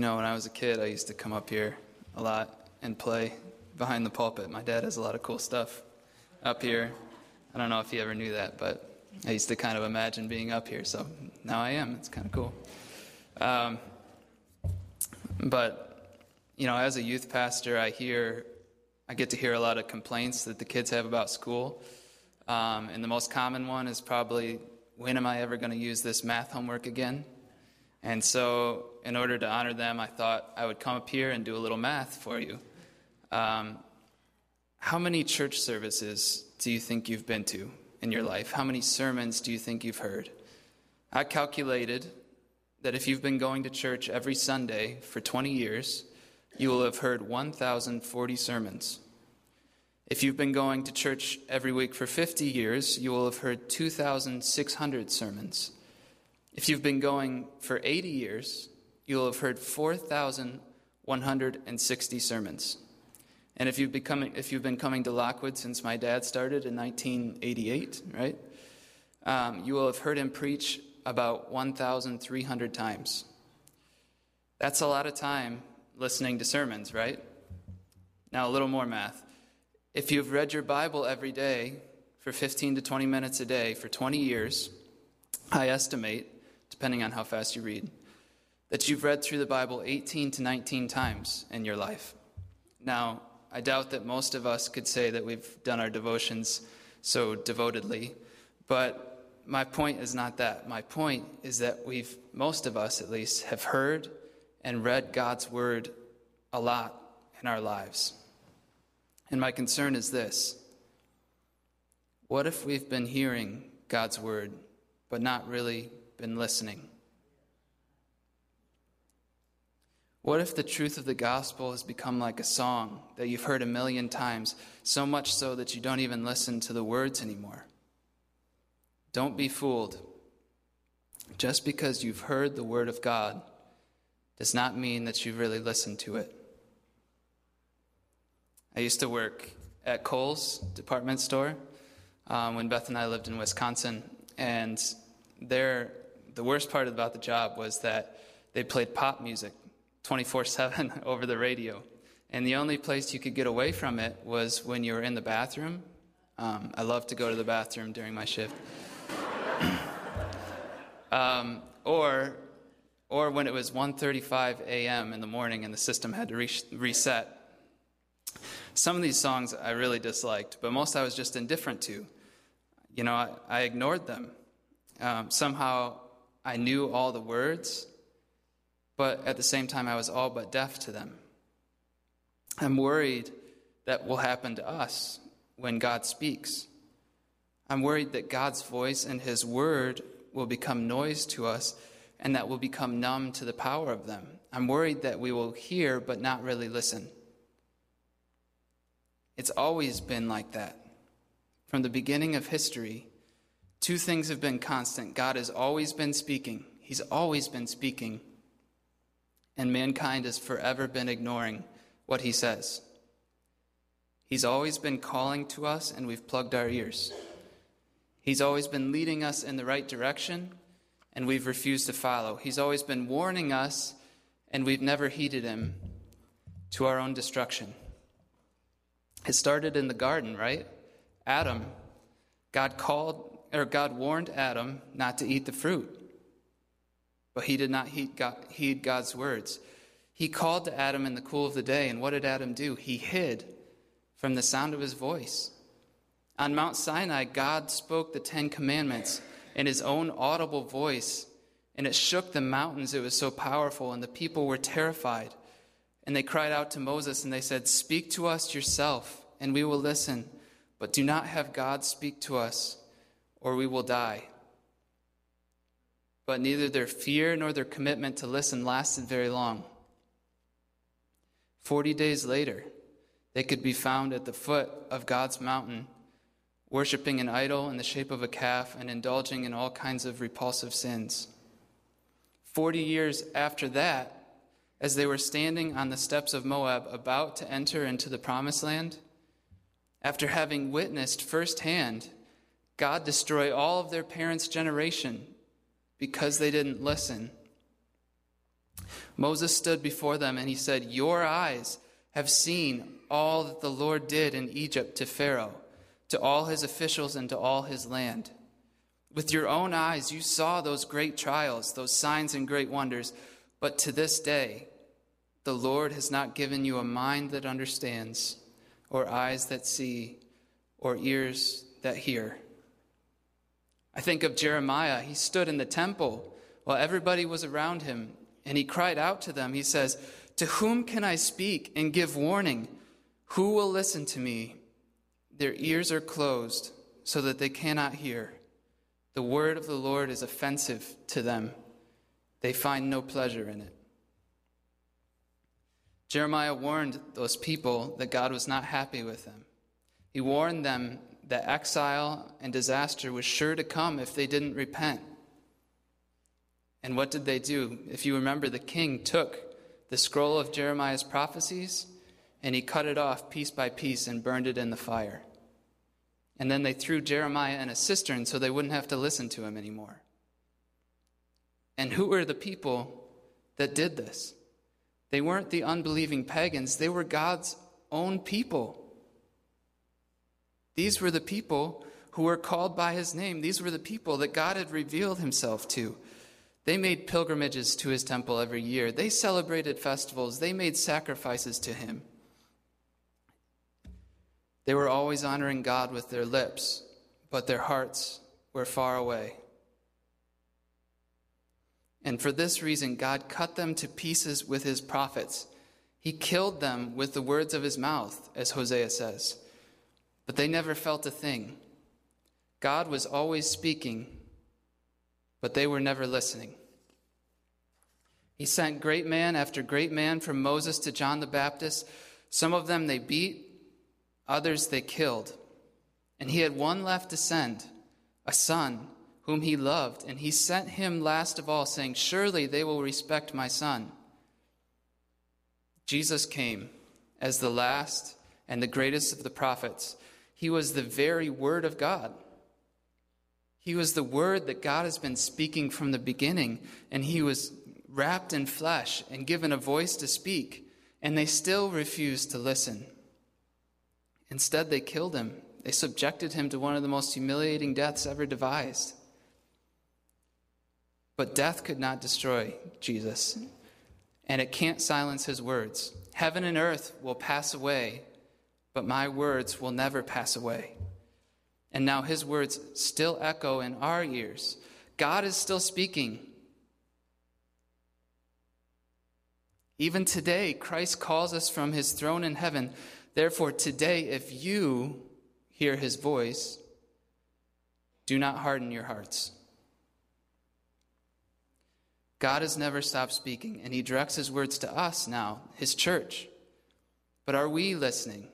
You know, when I was a kid, I used to come up here a lot and play behind the pulpit. My dad has a lot of cool stuff up here. I don't know if he ever knew that, but I used to kind of imagine being up here, so now I am. It's kind of cool. Um, but, you know, as a youth pastor, I hear, I get to hear a lot of complaints that the kids have about school. Um, and the most common one is probably, when am I ever going to use this math homework again? And so, in order to honor them, I thought I would come up here and do a little math for you. Um, how many church services do you think you've been to in your life? How many sermons do you think you've heard? I calculated that if you've been going to church every Sunday for 20 years, you will have heard 1,040 sermons. If you've been going to church every week for 50 years, you will have heard 2,600 sermons. If you've been going for 80 years, you'll have heard 4,160 sermons. And if you've, become, if you've been coming to Lockwood since my dad started in 1988, right, um, you will have heard him preach about 1,300 times. That's a lot of time listening to sermons, right? Now, a little more math. If you've read your Bible every day for 15 to 20 minutes a day for 20 years, I estimate, depending on how fast you read, that you've read through the Bible 18 to 19 times in your life. Now, I doubt that most of us could say that we've done our devotions so devotedly, but my point is not that. My point is that we've, most of us at least, have heard and read God's word a lot in our lives. And my concern is this what if we've been hearing God's word, but not really been listening? What if the truth of the gospel has become like a song that you've heard a million times, so much so that you don't even listen to the words anymore? Don't be fooled. Just because you've heard the word of God does not mean that you've really listened to it. I used to work at Kohl's department store um, when Beth and I lived in Wisconsin, and there, the worst part about the job was that they played pop music 24 7 over the radio. And the only place you could get away from it was when you were in the bathroom. Um, I love to go to the bathroom during my shift. um, or, or when it was 1.35 a.m. in the morning and the system had to re- reset. Some of these songs I really disliked, but most I was just indifferent to. You know, I, I ignored them. Um, somehow I knew all the words, but at the same time I was all but deaf to them. I'm worried that will happen to us when God speaks. I'm worried that God's voice and His word will become noise to us and that we'll become numb to the power of them. I'm worried that we will hear but not really listen. It's always been like that. From the beginning of history, two things have been constant God has always been speaking, He's always been speaking, and mankind has forever been ignoring what He says. He's always been calling to us, and we've plugged our ears. He's always been leading us in the right direction, and we've refused to follow. He's always been warning us, and we've never heeded him to our own destruction. It started in the garden, right? Adam, God called, or God warned Adam not to eat the fruit, but he did not heed, heed God's words. He called to Adam in the cool of the day, and what did Adam do? He hid from the sound of his voice. On Mount Sinai, God spoke the Ten Commandments in his own audible voice, and it shook the mountains. It was so powerful, and the people were terrified. And they cried out to Moses, and they said, Speak to us yourself, and we will listen, but do not have God speak to us, or we will die. But neither their fear nor their commitment to listen lasted very long. Forty days later, they could be found at the foot of God's mountain worshiping an idol in the shape of a calf, and indulging in all kinds of repulsive sins. Forty years after that, as they were standing on the steppes of Moab about to enter into the promised land, after having witnessed firsthand God destroy all of their parents' generation because they didn't listen, Moses stood before them and he said, Your eyes have seen all that the Lord did in Egypt to Pharaoh, to all his officials, and to all his land. With your own eyes, you saw those great trials, those signs and great wonders. But to this day, the Lord has not given you a mind that understands, or eyes that see, or ears that hear. I think of Jeremiah. He stood in the temple while everybody was around him, and he cried out to them. He says, To whom can I speak and give warning? Who will listen to me? Their ears are closed so that they cannot hear. The word of the Lord is offensive to them. They find no pleasure in it. Jeremiah warned those people that God was not happy with them. He warned them that exile and disaster was sure to come if they didn't repent. And what did they do? If you remember, the king took the scroll of Jeremiah's prophecies and he cut it off piece by piece and burned it in the fire. And then they threw Jeremiah in a cistern so they wouldn't have to listen to him anymore. And who were the people that did this? They weren't the unbelieving pagans, they were God's own people. These were the people who were called by his name. These were the people that God had revealed himself to. They made pilgrimages to his temple every year. They celebrated festivals. They made sacrifices to him. They were always honoring God with their lips, but their hearts were far away. And for this reason, God cut them to pieces with his prophets. He killed them with the words of his mouth, as Hosea says. But they never felt a thing. God was always speaking, but they were never listening. He sent great man after great man from Moses to John the Baptist. Some of them they beat, others they killed. And he had one left to send, a son whom he loved, and he sent him last of all, saying, Surely they will respect my son. Jesus came as the last and the greatest of the prophets. He was the very Word of God. He was the Word that God has been speaking from the beginning, and He was wrapped in flesh and given a voice to speak, and they still refused to listen. Instead, they killed him. They subjected him to one of the most humiliating deaths ever devised. But death could not destroy Jesus, and it can't silence his words. Heaven and earth will pass away, but my words will never pass away. And now his words still echo in our ears. God is still speaking. Even today, Christ calls us from his throne in heaven. Therefore, today, if you hear his voice, do not harden your hearts. God has never stopped speaking, and he directs his words to us now, his church. But are we listening?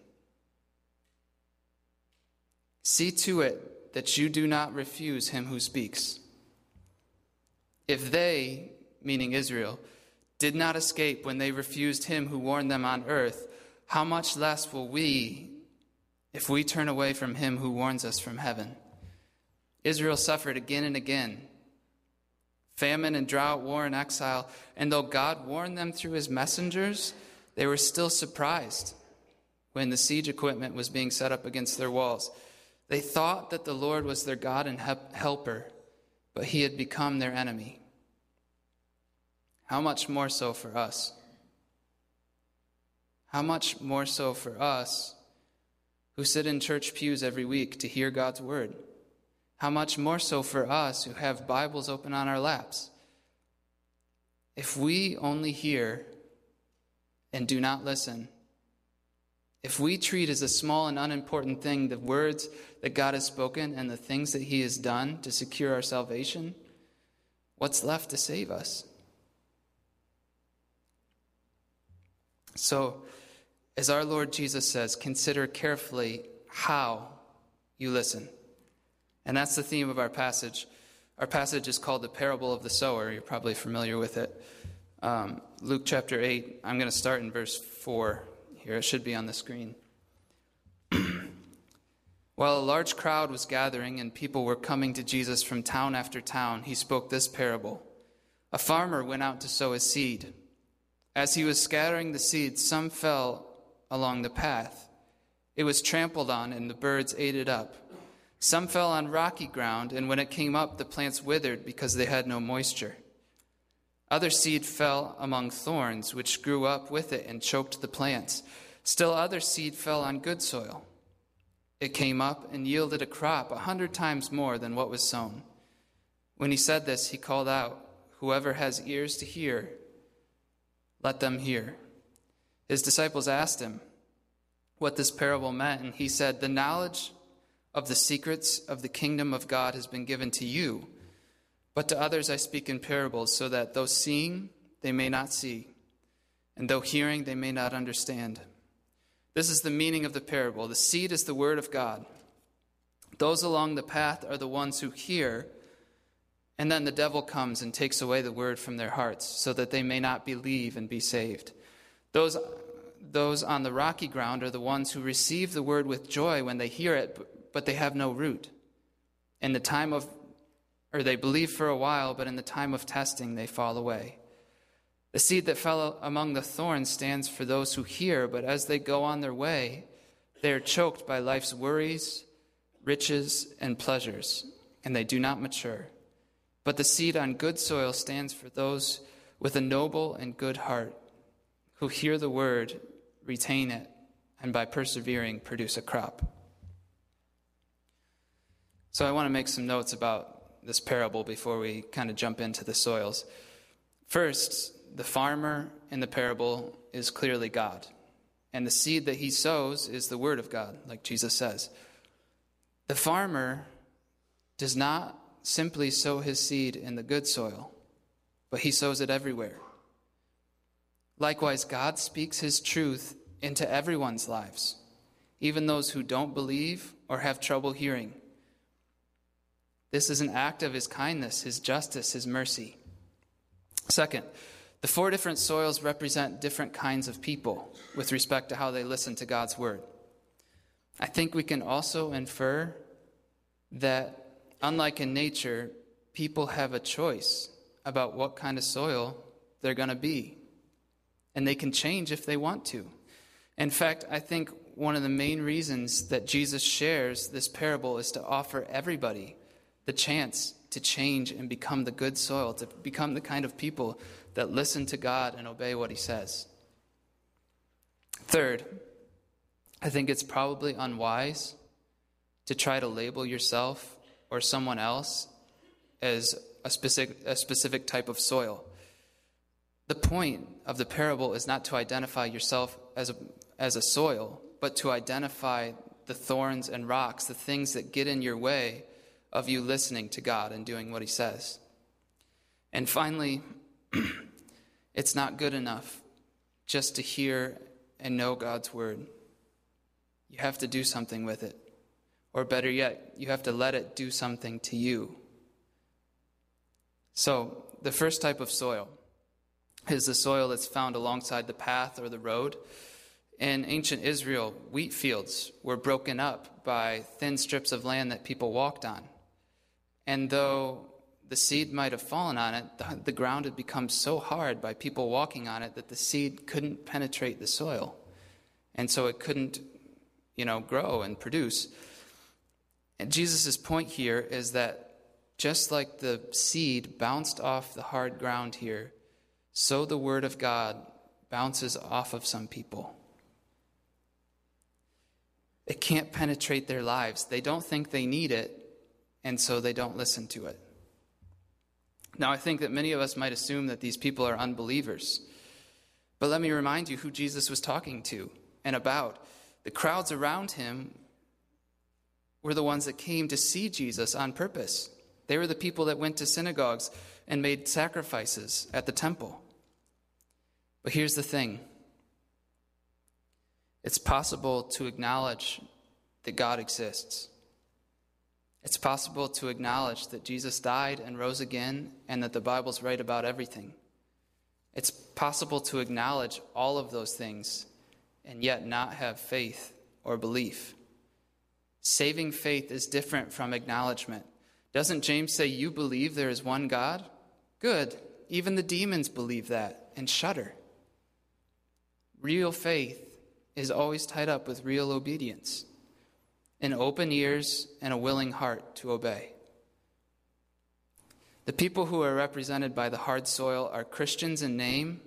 See to it that you do not refuse him who speaks. If they, meaning Israel, did not escape when they refused him who warned them on earth, how much less will we if we turn away from him who warns us from heaven? Israel suffered again and again famine and drought, war and exile, and though God warned them through his messengers, they were still surprised when the siege equipment was being set up against their walls. They thought that the Lord was their God and helper, but he had become their enemy. How much more so for us? How much more so for us who sit in church pews every week to hear God's word? How much more so for us who have Bibles open on our laps? If we only hear and do not listen, if we treat as a small and unimportant thing the words that God has spoken and the things that He has done to secure our salvation, what's left to save us? So, as our Lord Jesus says, consider carefully how you listen. And that's the theme of our passage. Our passage is called the parable of the sower. You're probably familiar with it. Um, Luke chapter 8, I'm going to start in verse 4 here. It should be on the screen. While a large crowd was gathering and people were coming to Jesus from town after town, he spoke this parable A farmer went out to sow his seed. As he was scattering the seed, some fell along the path. It was trampled on, and the birds ate it up. Some fell on rocky ground, and when it came up, the plants withered because they had no moisture. Other seed fell among thorns, which grew up with it and choked the plants. Still, other seed fell on good soil. It came up and yielded a crop a hundred times more than what was sown. When he said this, he called out, Whoever has ears to hear, let them hear. His disciples asked him what this parable meant, and he said, The knowledge of the secrets of the kingdom of God has been given to you, but to others I speak in parables, so that though seeing, they may not see, and though hearing, they may not understand. This is the meaning of the parable. The seed is the word of God. Those along the path are the ones who hear and then the devil comes and takes away the word from their hearts, so that they may not believe and be saved. Those, those on the rocky ground are the ones who receive the word with joy when they hear it, but they have no root. In the time of, or they believe for a while, but in the time of testing, they fall away. The seed that fell among the thorns stands for those who hear, but as they go on their way, they are choked by life's worries, riches, and pleasures, and they do not mature. But the seed on good soil stands for those with a noble and good heart who hear the word, retain it, and by persevering produce a crop. So I want to make some notes about this parable before we kind of jump into the soils. First, the farmer in the parable is clearly God, and the seed that he sows is the word of God, like Jesus says. The farmer does not simply sow his seed in the good soil, but he sows it everywhere. Likewise, God speaks his truth into everyone's lives, even those who don't believe or have trouble hearing. This is an act of his kindness, his justice, his mercy. Second, the four different soils represent different kinds of people with respect to how they listen to God's word. I think we can also infer that unlike in nature, people have a choice about what kind of soil they're going to be. And they can change if they want to. In fact, I think one of the main reasons that Jesus shares this parable is to offer everybody the chance to change and become the good soil, to become the kind of people that listen to God and obey what He says. Third, I think it's probably unwise to try to label yourself or someone else as a specific, a specific type of soil. The point of the parable is not to identify yourself as a, as a soil, but to identify the thorns and rocks, the things that get in your way of you listening to God and doing what He says. And finally, it's not good enough just to hear and know God's word. You have to do something with it. Or better yet, you have to let it do something to you. So, the first type of soil is the soil that's found alongside the path or the road. In ancient Israel, wheat fields were broken up by thin strips of land that people walked on. And though the seed might have fallen on it, the, the, ground had become so hard by people walking on it that the seed couldn't penetrate the soil. And so it couldn't, you know, grow and produce. And Jesus' point here is that just like the seed bounced off the hard ground here, so the Word of God bounces off of some people. It can't penetrate their lives. They don't think they need it, and so they don't listen to it. Now, I think that many of us might assume that these people are unbelievers. But let me remind you who Jesus was talking to and about. The crowds around him were the ones that came to see Jesus on purpose. They were the people that went to synagogues and made sacrifices at the temple. But here's the thing it's possible to acknowledge that God exists. It's possible to acknowledge that Jesus died and rose again and that the Bible's right about everything. It's possible to acknowledge all of those things and yet not have faith or belief. Saving faith is different from acknowledgement. Doesn't James say, You believe there is one God? Good. Even the demons believe that and shudder. real faith is always tied up with real obedience, and open ears and a willing heart to obey. The people who are represented by the hard soil are Christians in name,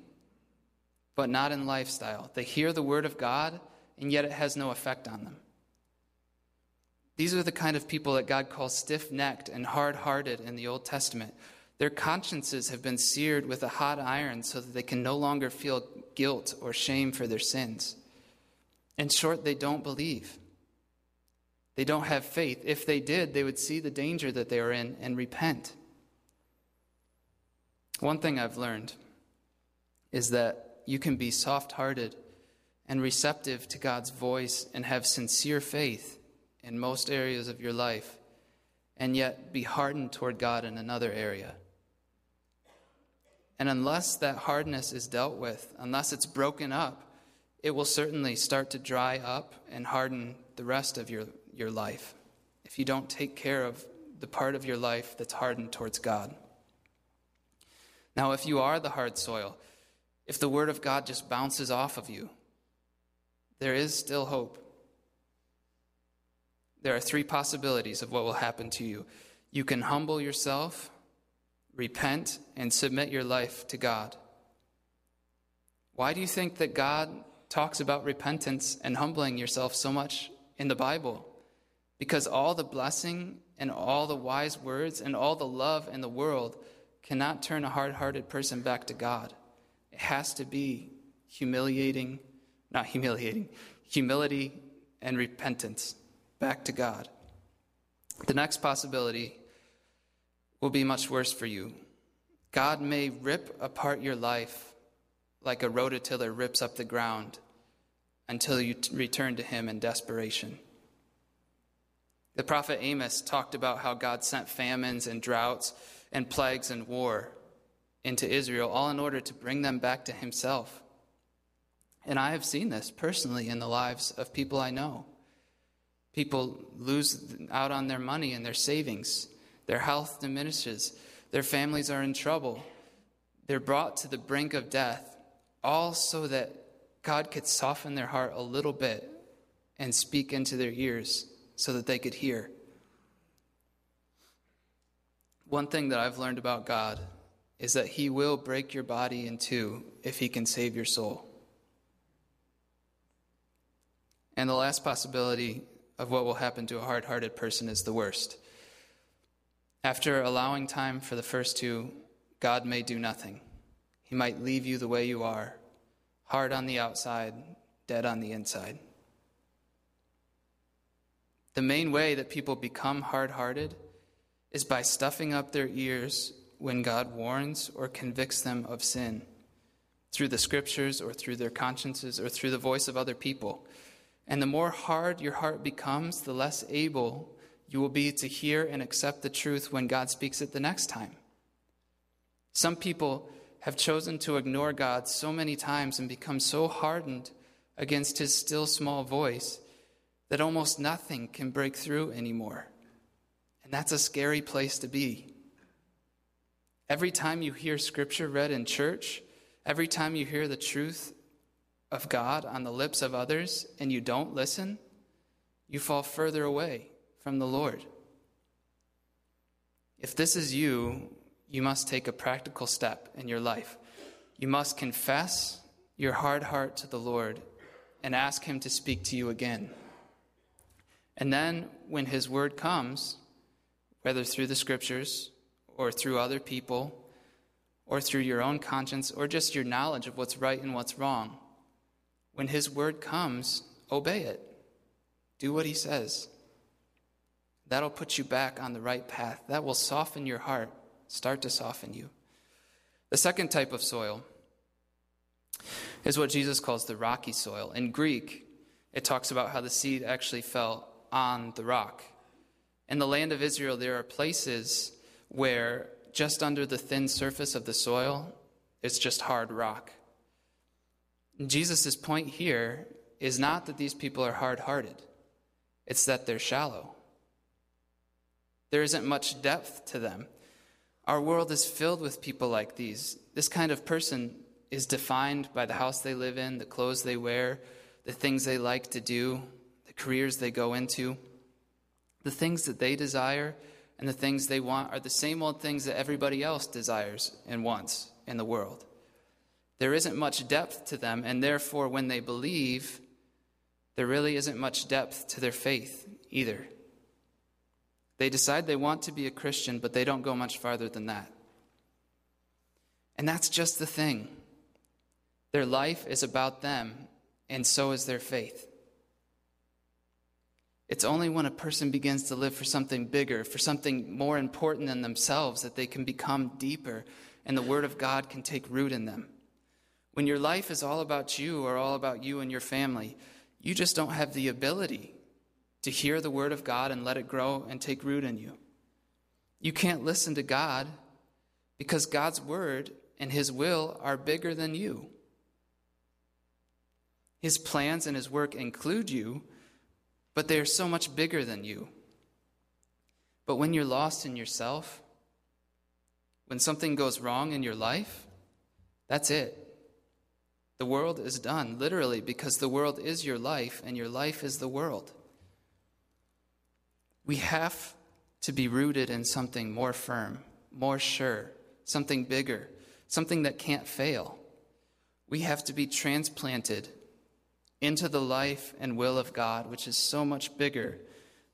but not in lifestyle. They hear the word of God, and yet it has no effect on them. These are the kind of people that God calls stiff necked and hard hearted in the Old Testament. Their consciences have been seared with a hot iron so that they can no longer feel guilt or shame for their sins. In short, they don't believe. They don't have faith. If they did, they would see the danger that they are in and repent. One thing I've learned is that you can be soft hearted and receptive to God's voice and have sincere faith in most areas of your life, and yet be hardened toward God in another area. And unless that hardness is dealt with, unless it's broken up, it will certainly start to dry up and harden the rest of your, your life if you don't take care of the part of your life that's hardened towards God. Now, if you are the hard soil, if the Word of God just bounces off of you, there is still hope. There are three possibilities of what will happen to you. You can humble yourself, repent, and submit your life to God. Why do you think that God talks about repentance and humbling yourself so much in the Bible? Because all the blessing and all the wise words and all the love in the world cannot turn a hard hearted person back to God. It has to be humiliating, not humiliating, humility and repentance back to God. The next possibility will be much worse for you. God may rip apart your life like a rototiller rips up the ground until you t- return to Him in desperation. The prophet Amos talked about how God sent famines and droughts and plagues and war into Israel, all in order to bring them back to Himself. And I have seen this personally in the lives of people I know. People lose out on their money and their savings, their health diminishes, their families are in trouble, they're brought to the brink of death, all so that God could soften their heart a little bit and speak into their ears so that they could hear. One thing that I've learned about God is that He will break your body in two if He can save your soul. And the last possibility of what will happen to a hard hearted person is the worst. After allowing time for the first two, God may do nothing. He might leave you the way you are, hard on the outside, dead on the inside. The main way that people become hard hearted is by stuffing up their ears when God warns or convicts them of sin through the scriptures or through their consciences or through the voice of other people. And the more hard your heart becomes, the less able you will be to hear and accept the truth when God speaks it the next time. Some people have chosen to ignore God so many times and become so hardened against his still small voice that almost nothing can break through anymore. And that's a scary place to be. Every time you hear scripture read in church, every time you hear the truth of God on the lips of others and you don't listen, you fall further away from the Lord. If this is you, you must take a practical step in your life. You must confess your hard heart to the Lord and ask Him to speak to you again. And then, when His word comes, whether through the scriptures or through other people or through your own conscience or just your knowledge of what's right and what's wrong, when His word comes, obey it. Do what He says. That'll put you back on the right path. That will soften your heart, start to soften you. The second type of soil is what Jesus calls the rocky soil. In Greek, it talks about how the seed actually fell on the rock. In the land of Israel, there are places where just under the thin surface of the soil, it's just hard rock. Jesus' point here is not that these people are hard hearted, it's that they're shallow. There isn't much depth to them. Our world is filled with people like these. This kind of person is defined by the house they live in, the clothes they wear, the things they like to do, careers they go into. The things that they desire and the things they want are the same old things that everybody else desires and wants in the world. There isn't much depth to them, and therefore, when they believe, there really isn't much depth to their faith either. They decide they want to be a Christian, but they don't go much farther than that. And that's just the thing. Their life is about them, and so is their faith. It's only when a person begins to live for something bigger, for something more important than themselves, that they can become deeper and the Word of God can take root in them. When your life is all about you or all about you and your family, you just don't have the ability to hear the Word of God and let it grow and take root in you. You can't listen to God because God's Word and His will are bigger than you. His plans and His work include you, but they are so much bigger than you. But when you're lost in yourself, when something goes wrong in your life, that's it. The world is done, literally, because the world is your life and your life is the world. We have to be rooted in something more firm, more sure, something bigger, something that can't fail. We have to be transplanted into the life and will of God, which is so much bigger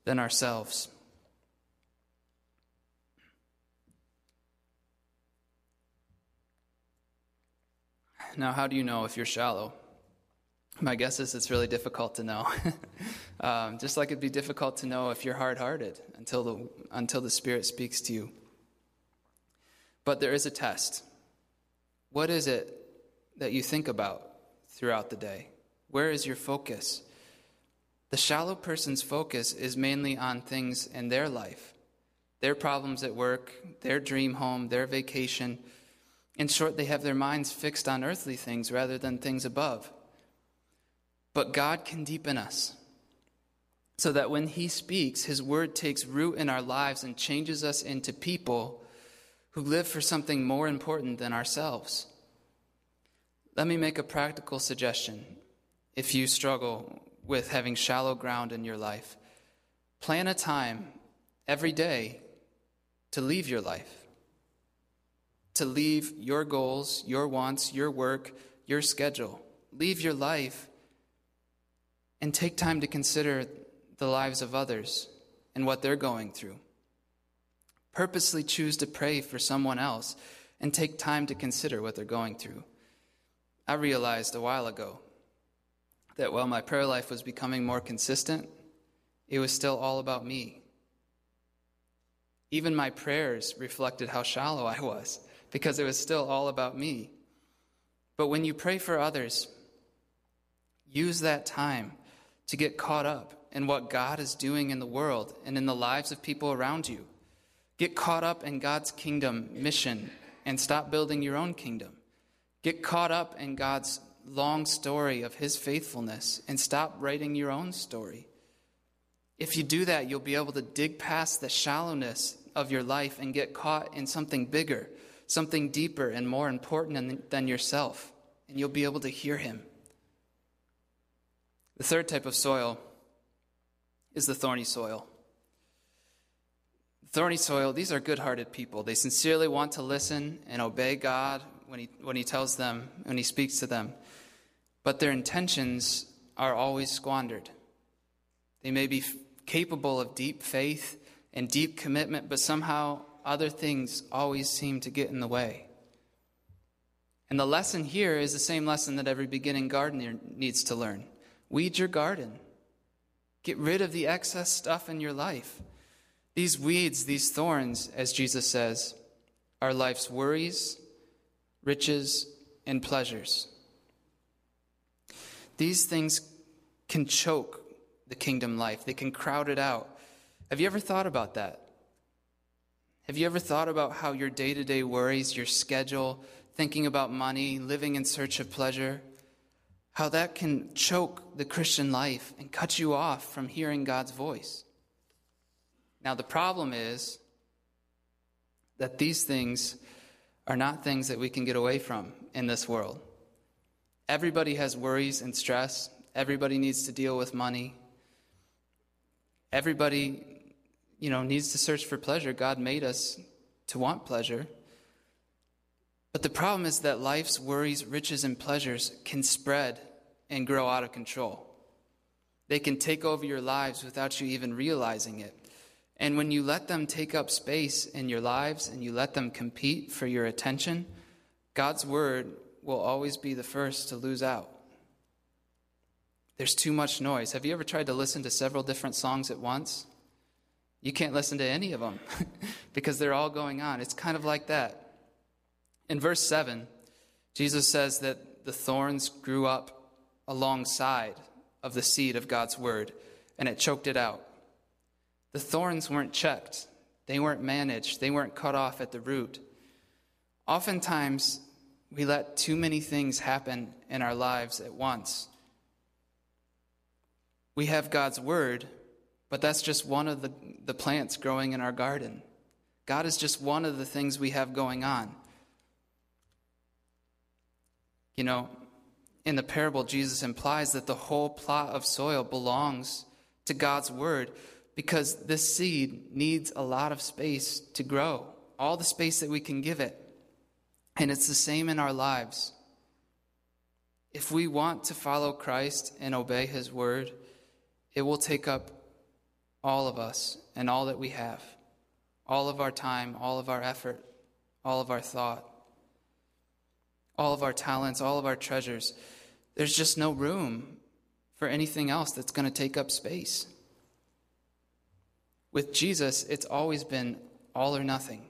than ourselves. Now, how do you know if you're shallow? My guess is it's really difficult to know. um, just like it'd be difficult to know if you're hard hearted until the, until the Spirit speaks to you. But there is a test. What is it that you think about throughout the day? Where is your focus? The shallow person's focus is mainly on things in their life their problems at work, their dream home, their vacation in short, they have their minds fixed on earthly things rather than things above. But God can deepen us so that when He speaks, His word takes root in our lives and changes us into people who live for something more important than ourselves. Let me make a practical suggestion if you struggle with having shallow ground in your life. Plan a time every day to leave your life to leave your goals, your wants, your work, your schedule. Leave your life and take time to consider the lives of others and what they're going through. Purposely choose to pray for someone else and take time to consider what they're going through. I realized a while ago that while my prayer life was becoming more consistent, it was still all about me. Even my prayers reflected how shallow I was because it was still all about me. But when you pray for others, use that time to get caught up in what God is doing in the world and in the lives of people around you. Get caught up in God's kingdom mission and stop building your own kingdom. Get caught up in God's long story of his faithfulness and stop writing your own story. If you do that, you'll be able to dig past the shallowness of your life and get caught in something bigger something deeper and more important than yourself, and you'll be able to hear Him. The third type of soil is the thorny soil. Thorny soil, these are good hearted people. They sincerely want to listen and obey God when he, when he tells them, when He speaks to them. But their intentions are always squandered. They may be capable of deep faith and deep commitment, but somehow other things always seem to get in the way. And the lesson here is the same lesson that every beginning gardener needs to learn weed your garden, get rid of the excess stuff in your life. These weeds, these thorns, as Jesus says, are life's worries, riches, and pleasures. These things can choke the kingdom life, they can crowd it out. Have you ever thought about that? Have you ever thought about how your day to day worries, your schedule, thinking about money, living in search of pleasure, how that can choke the Christian life and cut you off from hearing God's voice? Now, the problem is that these things are not things that we can get away from in this world. Everybody has worries and stress. Everybody needs to deal with money. Everybody, you know, needs to search for pleasure. God made us to want pleasure. But the problem is that life's worries, riches, and pleasures can spread and grow out of control. They can take over your lives without you even realizing it. And when you let them take up space in your lives and you let them compete for your attention, God's word will always be the first to lose out. There's too much noise. Have you ever tried to listen to several different songs at once? You can't listen to any of them because they're all going on. It's kind of like that. In verse 7, Jesus says that the thorns grew up alongside of the seed of God's word, and it choked it out. The thorns weren't checked, they weren't managed, they weren't cut off at the root. Oftentimes, we let too many things happen in our lives at once. We have God's word, but that's just one of the, the plants growing in our garden. God is just one of the things we have going on. You know, in the parable, Jesus implies that the whole plot of soil belongs to God's word because this seed needs a lot of space to grow, all the space that we can give it. And it's the same in our lives. If we want to follow Christ and obey his word, it will take up all of us and all that we have, all of our time, all of our effort, all of our thought all of our talents, all of our treasures. There's just no room for anything else that's going to take up space. With Jesus, it's always been all or nothing.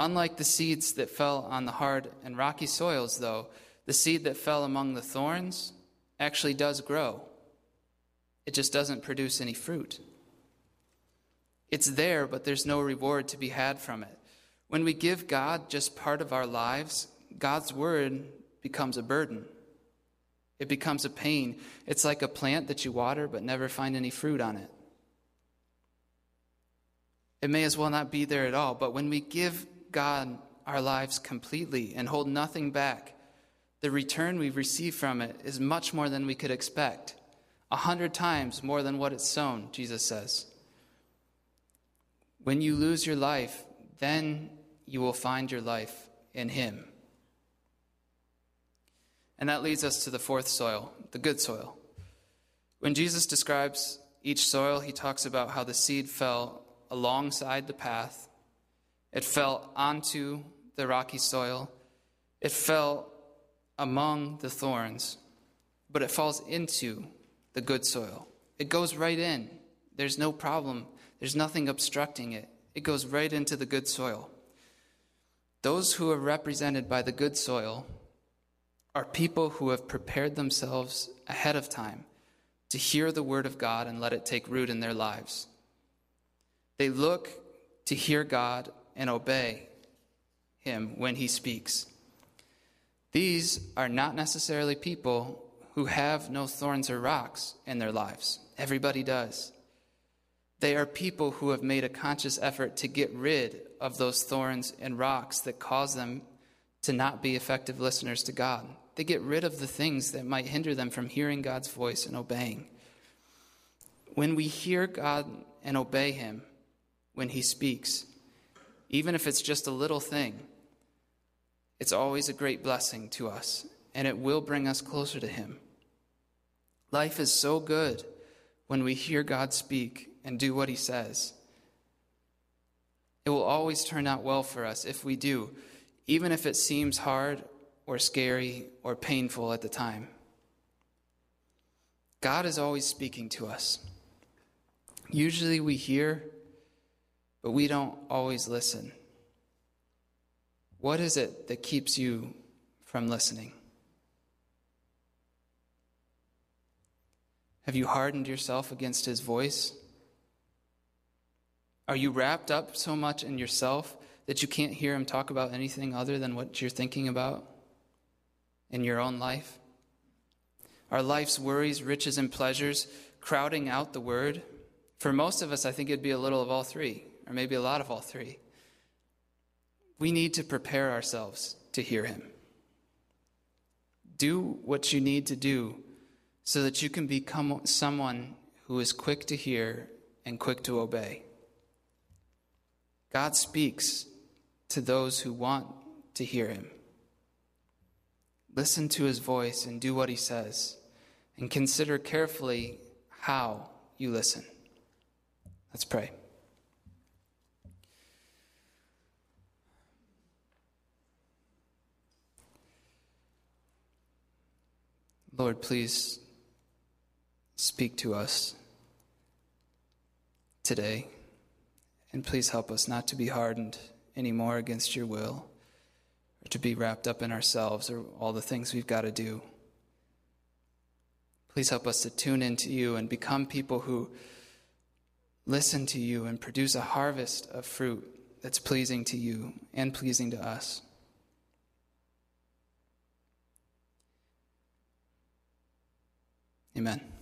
Unlike the seeds that fell on the hard and rocky soils, though, the seed that fell among the thorns actually does grow. It just doesn't produce any fruit. It's there, but there's no reward to be had from it. When we give God just part of our lives, God's word becomes a burden. It becomes a pain. It's like a plant that you water but never find any fruit on it. It may as well not be there at all, but when we give God our lives completely and hold nothing back, the return we receive from it is much more than we could expect. A hundred times more than what it's sown, Jesus says. When you lose your life, then you will find your life in Him. And that leads us to the fourth soil, the good soil. When Jesus describes each soil, he talks about how the seed fell alongside the path, it fell onto the rocky soil, it fell among the thorns, but it falls into the good soil. It goes right in. There's no problem, there's nothing obstructing it. It goes right into the good soil. Those who are represented by the good soil are people who have prepared themselves ahead of time to hear the word of God and let it take root in their lives. They look to hear God and obey him when he speaks. These are not necessarily people who have no thorns or rocks in their lives. Everybody does. They are people who have made a conscious effort to get rid of those thorns and rocks that cause them to not be effective listeners to God. They get rid of the things that might hinder them from hearing God's voice and obeying. When we hear God and obey Him when He speaks, even if it's just a little thing, it's always a great blessing to us, and it will bring us closer to Him. Life is so good when we hear God speak and do what he says. It will always turn out well for us if we do, even if it seems hard or scary or painful at the time. God is always speaking to us. Usually we hear, but we don't always listen. What is it that keeps you from listening? Have you hardened yourself against his voice? Are you wrapped up so much in yourself that you can't hear him talk about anything other than what you're thinking about in your own life? Are life's worries, riches, and pleasures crowding out the word? For most of us, I think it'd be a little of all three, or maybe a lot of all three. We need to prepare ourselves to hear him. Do what you need to do so that you can become someone who is quick to hear and quick to obey. God speaks to those who want to hear him. Listen to his voice and do what he says, and consider carefully how you listen. Let's pray. Lord, please speak to us today, and please help us not to be hardened anymore against your will or to be wrapped up in ourselves or all the things we've got to do. Please help us to tune into you and become people who listen to you and produce a harvest of fruit that's pleasing to you and pleasing to us. Amen.